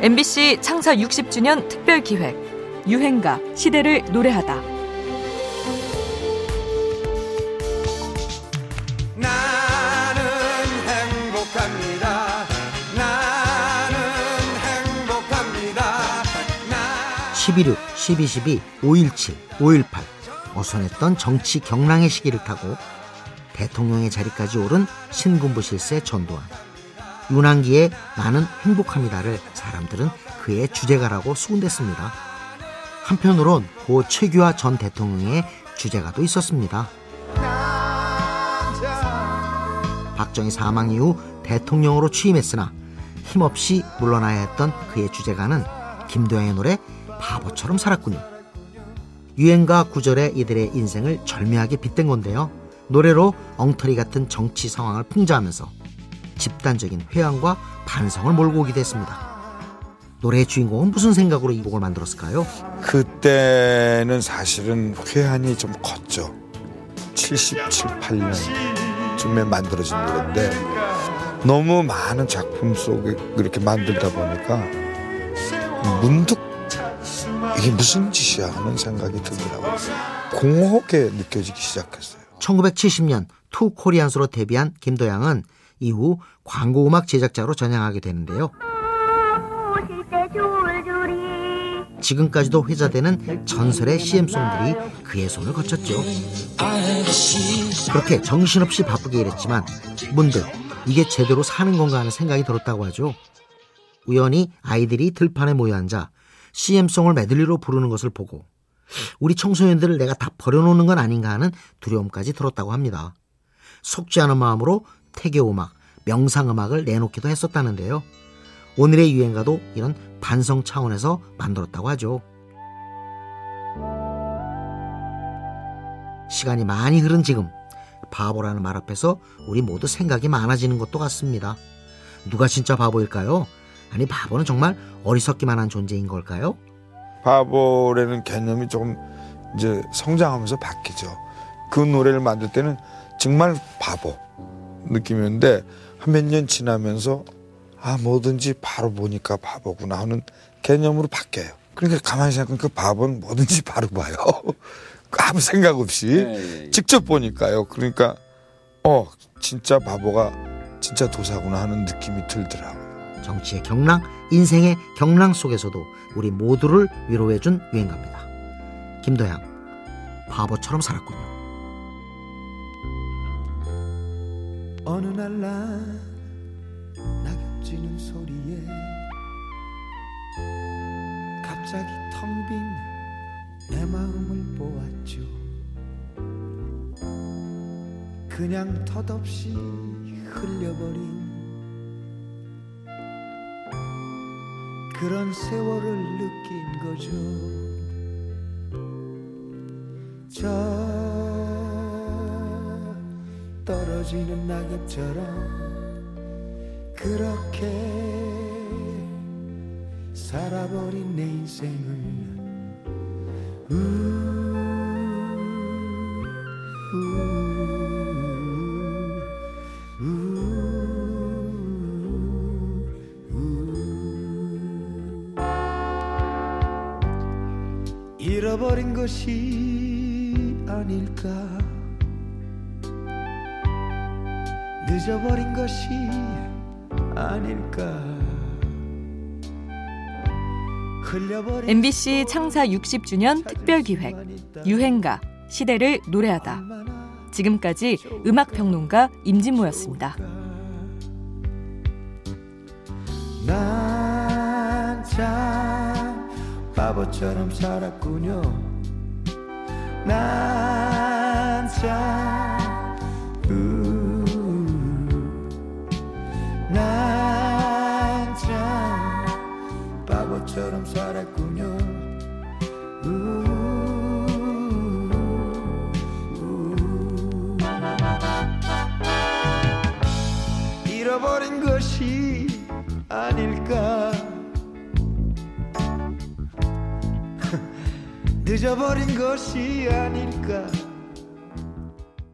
MBC 창사 60주년 특별 기획 유행가 시대를 노래하다. 나는 행복합니다. 나는 행복합니다. 11.6, 12.12, 5.17, 5.18 어선했던 정치 경랑의 시기를 타고 대통령의 자리까지 오른 신군부 실세 전두환. 윤한기의 나는 행복합니다를 사람들은 그의 주제가라고 수군댔습니다. 한편으론 고 최규하 전 대통령의 주제가도 있었습니다. 박정희 사망 이후 대통령으로 취임했으나 힘없이 물러나야 했던 그의 주제가는 김도영의 노래 바보처럼 살았군요. 유행가 구절에 이들의 인생을 절묘하게 빗댄 건데요. 노래로 엉터리 같은 정치 상황을 풍자하면서 집단적인 회한과 반성을 몰고 오기도 했습니다. 노래의 주인공은 무슨 생각으로 이 곡을 만들었을까요? 그때는 사실은 회한이 좀 컸죠. 77, 8년쯤에 만들어진 노래인데 너무 많은 작품 속에 그렇게 만들다 보니까 문득 이게 무슨 짓이야 하는 생각이 들더라고요. 공허하게 느껴지기 시작했어요. 1970년 투 코리안스로 데뷔한 김도향은 이후 광고음악 제작자로 전향하게 되는데요. 지금까지도 회자되는 전설의 CM송들이 그의 손을 거쳤죠. 그렇게 정신없이 바쁘게 일했지만 문득 이게 제대로 사는 건가 하는 생각이 들었다고 하죠. 우연히 아이들이 들판에 모여 앉아 CM송을 메들리로 부르는 것을 보고 우리 청소년들을 내가 다 버려놓는 건 아닌가 하는 두려움까지 들었다고 합니다. 속지 않은 마음으로 태교음악, 명상음악을 내놓기도 했었다는데요. 오늘의 유행가도 이런 반성 차원에서 만들었다고 하죠. 시간이 많이 흐른 지금 바보라는 말 앞에서 우리 모두 생각이 많아지는 것도 같습니다. 누가 진짜 바보일까요? 아니 바보는 정말 어리석기만 한 존재인 걸까요? 바보라는 개념이 조금 이제 성장하면서 바뀌죠. 그 노래를 만들 때는 정말 바보 느낌이었는데 한 몇 년 지나면서 아 뭐든지 바로 보니까 바보구나 하는 개념으로 바뀌어요. 그러니까 가만히 생각하면 그 바보는 뭐든지 바로 봐요. 아무 생각 없이 네, 예. 직접 보니까요. 그러니까 어 진짜 바보가 진짜 도사구나 하는 느낌이 들더라고요. 정치의 경랑, 인생의 경랑 속에서도 우리 모두를 위로해준 유행가입니다. 김도양, 바보처럼 살았군요. 어느 날 난 낙엽 지는 소리에 갑자기 텅 빈 내 마음을 보았죠. 그냥 덧없이 흘려버린 그런 세월을 느낀 거죠. 저 떨어지는 낙엽처럼 그렇게 살아버린 내 인생을 우, 우, 우, 우. 잃어버린 것이 아닐까 늦어버린 것이 아닐까 MBC 창사 60주년 특별 기획 유행가 시대를 노래하다. 지금까지 음악 평론가 임진모였습니다. 난 참 바보처럼 살았군요 난참 늦어버린 것이 아닐까